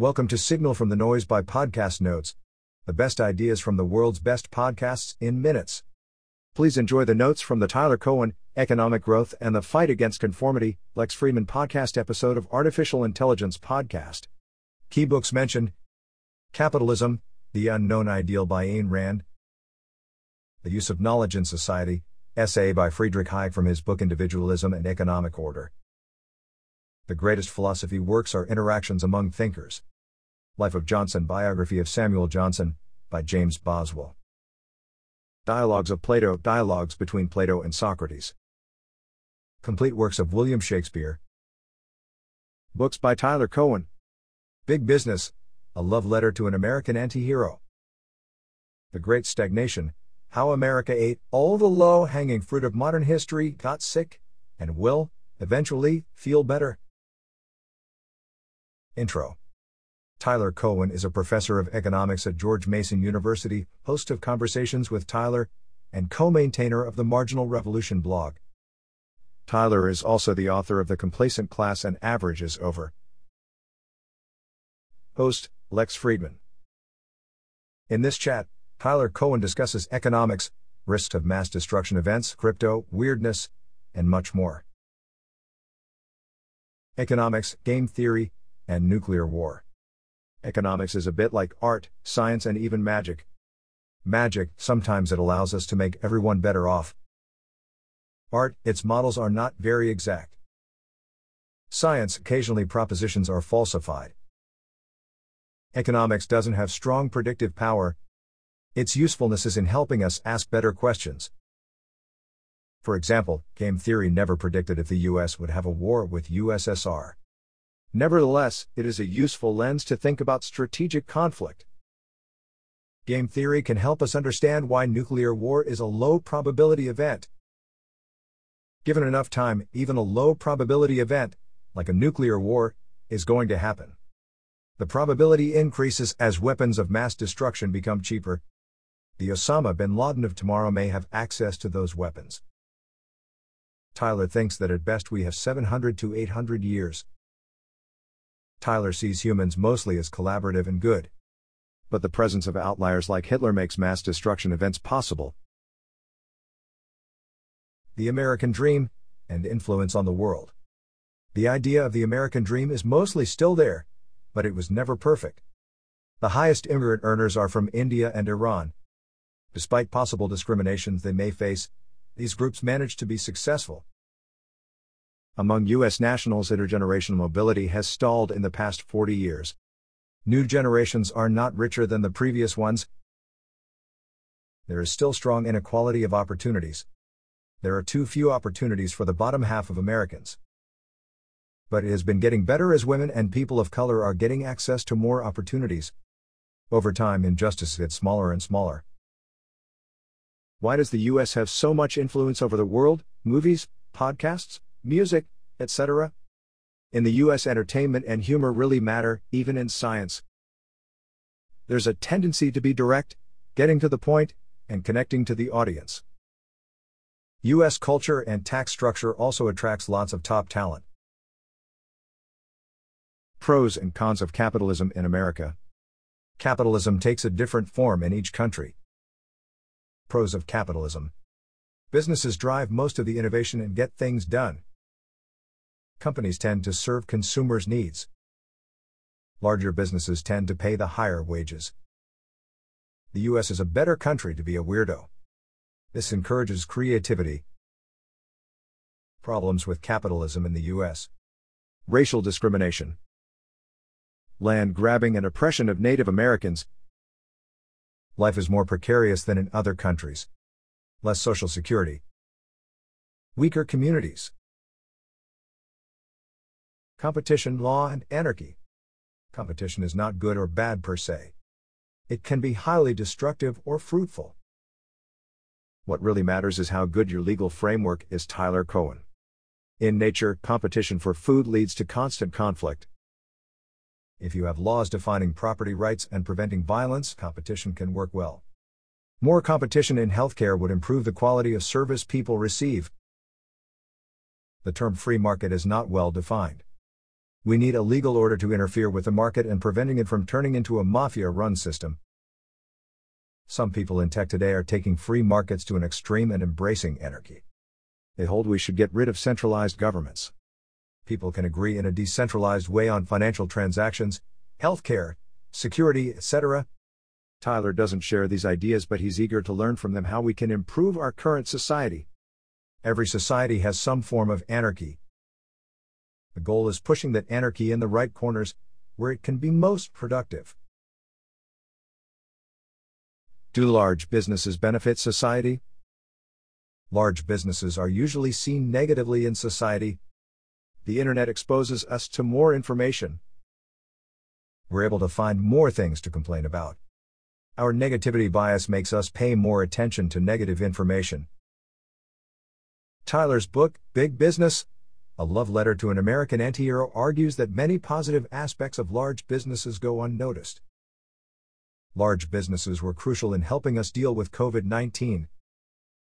Welcome to Signal from the Noise by Podcast Notes, the best ideas from the world's best podcasts in minutes. Please enjoy the notes from the Tyler Cowen Economic Growth and the Fight Against Conformity Lex Fridman podcast episode of Artificial Intelligence Podcast. Key books mentioned Capitalism, The Unknown Ideal by Ayn Rand, The Use of Knowledge in Society, essay by Friedrich Hayek from his book Individualism and Economic Order. The greatest philosophy works are interactions among thinkers. Life of Johnson Biography of Samuel Johnson, by James Boswell. Dialogues of Plato Dialogues between Plato and Socrates. Complete works of William Shakespeare. Books by Tyler Cowen. Big Business A Love Letter to an American Antihero. The Great Stagnation How America ate all the low hanging fruit of modern history, got sick, and will, eventually, feel better. Intro Tyler Cowen is a professor of economics at George Mason University, host of Conversations with Tyler, and co maintainer of the Marginal Revolution blog. Tyler is also the author of The Complacent Class and Average is Over. Host Lex Fridman. In this chat, Tyler Cowen discusses economics, risks of mass destruction events, crypto, weirdness, and much more. Economics, game theory, and nuclear war. Economics is a bit like art, science, and even magic. Magic, sometimes it allows us to make everyone better off. Art, its models are not very exact. Science, occasionally propositions are falsified. Economics doesn't have strong predictive power. Its usefulness is in helping us ask better questions. For example, game theory never predicted if the US would have a war with USSR. Nevertheless, it is a useful lens to think about strategic conflict. Game theory can help us understand why nuclear war is a low probability event. Given enough time, even a low probability event, like a nuclear war, is going to happen. The probability increases as weapons of mass destruction become cheaper. The Osama bin Laden of tomorrow may have access to those weapons. Tyler thinks that at best we have 700 to 800 years. Tyler sees humans mostly as collaborative and good. But the presence of outliers like Hitler makes mass destruction events possible. The American Dream and influence on the world. The idea of the American dream is mostly still there, but it was never perfect. The highest immigrant earners are from India and Iran. Despite possible discriminations they may face, these groups manage to be successful. Among U.S. nationals, intergenerational mobility has stalled in the past 40 years. New generations are not richer than the previous ones. There is still strong inequality of opportunities. There are too few opportunities for the bottom half of Americans. But it has been getting better as women and people of color are getting access to more opportunities. Over time, injustice gets smaller and smaller. Why does the US have so much influence over the world, movies, podcasts, music, etc. In the US, entertainment and humor really matter, even in science. There's a tendency to be direct, getting to the point, and connecting to the audience. US culture and tax structure also attracts lots of top talent. Pros and cons of capitalism in America. Capitalism takes a different form in each country. Pros of capitalism. Businesses drive most of the innovation and get things done companies tend to serve consumers' needs. Larger businesses tend to pay the higher wages. The US is a better country to be a weirdo. This encourages creativity. Problems with capitalism in the US Racial discrimination, land grabbing and oppression of Native Americans. Life is more precarious than in other countries. Less social security. Weaker communities. Competition, law, and anarchy. Competition is not good or bad per se. It can be highly destructive or fruitful. What really matters is how good your legal framework is. Tyler Cowen. In nature, competition for food leads to constant conflict. If you have laws defining property rights and preventing violence, competition can work well. More competition in healthcare would improve the quality of service people receive. The term free market is not well defined. We need a legal order to interfere with the market and preventing it from turning into a mafia run system. Some people in tech today are taking free markets to an extreme and embracing anarchy. They hold we should get rid of centralized governments. People can agree in a decentralized way on financial transactions, healthcare, security, etc. Tyler doesn't share these ideas, but he's eager to learn from them how we can improve our current society. Every society has some form of anarchy, the goal is pushing that anarchy in the right corners, where it can be most productive. Do large businesses benefit society? Large businesses are usually seen negatively in society. The internet exposes us to more information. We're able to find more things to complain about. Our negativity bias makes us pay more attention to negative information. Tyler's book, Big Business, a love letter to an American antihero argues that many positive aspects of large businesses go unnoticed. Large businesses were crucial in helping us deal with COVID 19.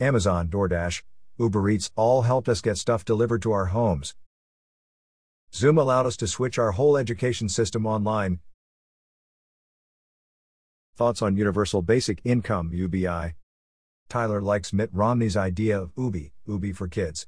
Amazon, DoorDash, Uber Eats all helped us get stuff delivered to our homes. Zoom allowed us to switch our whole education system online. Thoughts on Universal Basic Income UBI? Tyler likes Mitt Romney's idea of UBI, UBI for kids.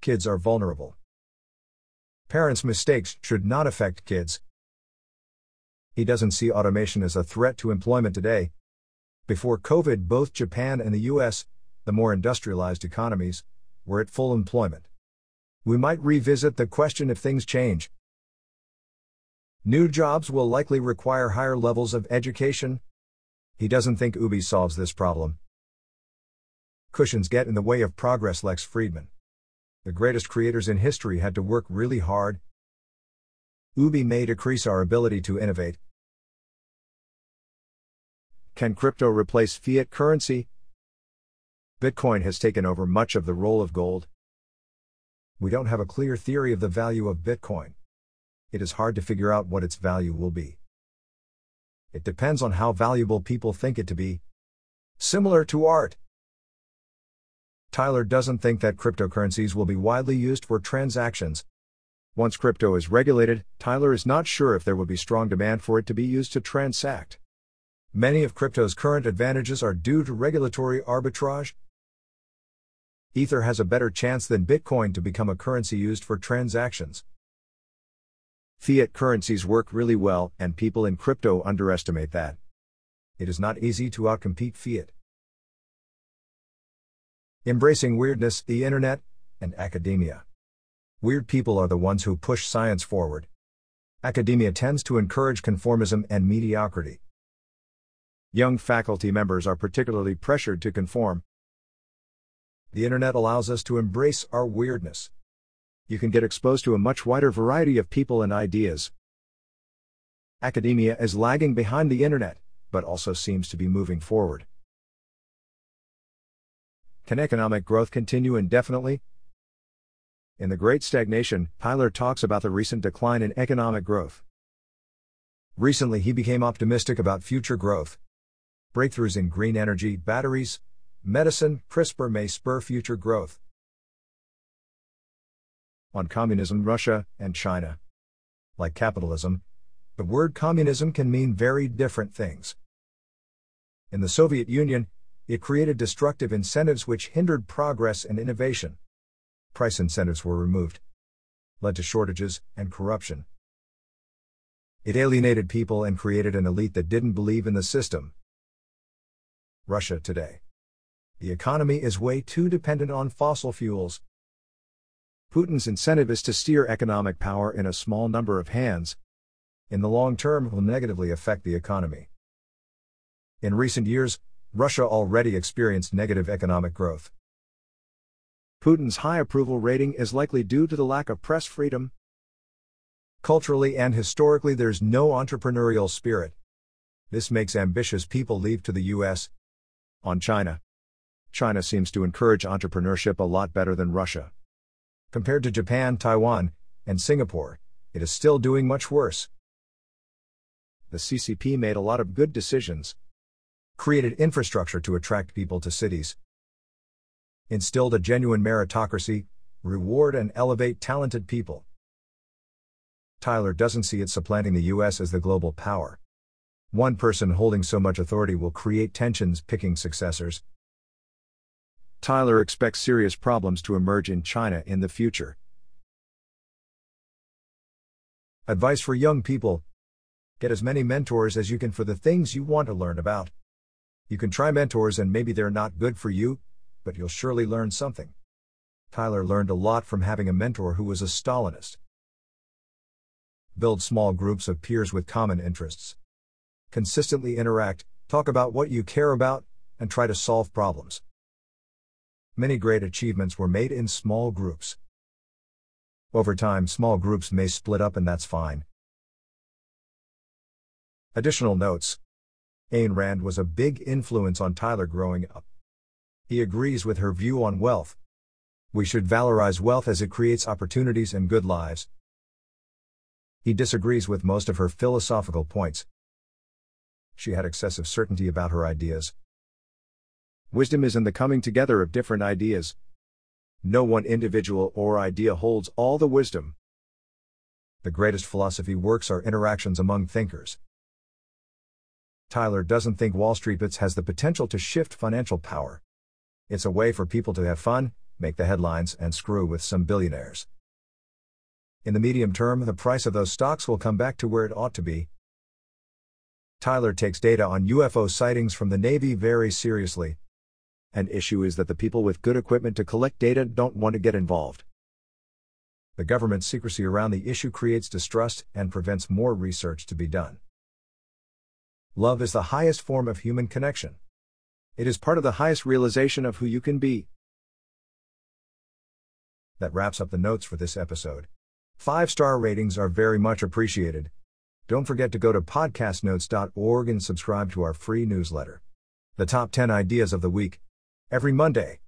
Kids are vulnerable. Parents' mistakes should not affect kids. He doesn't see automation as a threat to employment today. Before COVID, both Japan and the US, the more industrialized economies, were at full employment. We might revisit the question if things change. New jobs will likely require higher levels of education. He doesn't think Ubi solves this problem. Cushions get in the way of progress, Lex Fridman. The greatest creators in history had to work really hard. Ubi may decrease our ability to innovate. Can crypto replace fiat currency? Bitcoin has taken over much of the role of gold. We don't have a clear theory of the value of Bitcoin. It is hard to figure out what its value will be. It depends on how valuable people think it to be. Similar to art. Tyler doesn't think that cryptocurrencies will be widely used for transactions. Once crypto is regulated, Tyler is not sure if there will be strong demand for it to be used to transact. Many of crypto's current advantages are due to regulatory arbitrage. Ether has a better chance than Bitcoin to become a currency used for transactions. Fiat currencies work really well, and people in crypto underestimate that. It is not easy to outcompete fiat. Embracing weirdness, the internet, and academia. Weird people are the ones who push science forward. Academia tends to encourage conformism and mediocrity. Young faculty members are particularly pressured to conform. The internet allows us to embrace our weirdness. You can get exposed to a much wider variety of people and ideas. Academia is lagging behind the internet, but also seems to be moving forward. Can economic growth continue indefinitely? In The Great Stagnation, Tyler talks about the recent decline in economic growth. Recently, he became optimistic about future growth. Breakthroughs in green energy, batteries, medicine, CRISPR may spur future growth. On communism, Russia, and China. Like capitalism, the word communism can mean very different things. In the Soviet Union, it created destructive incentives which hindered progress and innovation. Price incentives were removed, led to shortages and corruption. It alienated people and created an elite that didn't believe in the system. Russia today. The economy is way too dependent on fossil fuels. Putin's incentive is to steer economic power in a small number of hands. In the long term, will negatively affect the economy. In recent years, Russia already experienced negative economic growth. Putin's high approval rating is likely due to the lack of press freedom. Culturally and historically, there's no entrepreneurial spirit. This makes ambitious people leave to the US. On China. China seems to encourage entrepreneurship a lot better than Russia. Compared to Japan, Taiwan, and Singapore, it is still doing much worse. The CCP made a lot of good decisions, created infrastructure to attract people to cities, instilled a genuine meritocracy, reward and elevate talented people. Tyler doesn't see it supplanting the US as the global power. One person holding so much authority will create tensions picking successors. Tyler expects serious problems to emerge in China in the future. Advice for young people Get as many mentors as you can for the things you want to learn about. You can try mentors and maybe they're not good for you, but you'll surely learn something. Tyler learned a lot from having a mentor who was a Stalinist. Build small groups of peers with common interests. Consistently interact, talk about what you care about, and try to solve problems. Many great achievements were made in small groups. Over time, small groups may split up, and that's fine. Additional notes Ayn Rand was a big influence on Tyler growing up. He agrees with her view on wealth. We should valorize wealth as it creates opportunities and good lives. He disagrees with most of her philosophical points. She had excessive certainty about her ideas. Wisdom is in the coming together of different ideas. No one individual or idea holds all the wisdom. The greatest philosophy works are interactions among thinkers. Tyler doesn't think Wall Street Bets has the potential to shift financial power. It's a way for people to have fun, make the headlines, and screw with some billionaires. In the medium term, the price of those stocks will come back to where it ought to be. Tyler takes data on UFO sightings from the Navy very seriously, an issue is that the people with good equipment to collect data don't want to get involved. The government's secrecy around the issue creates distrust and prevents more research to be done. Love is the highest form of human connection. It is part of the highest realization of who you can be. That wraps up the notes for this episode. Five star ratings are very much appreciated. Don't forget to go to podcastnotes.org and subscribe to our free newsletter. The top 10 ideas of the week every Monday.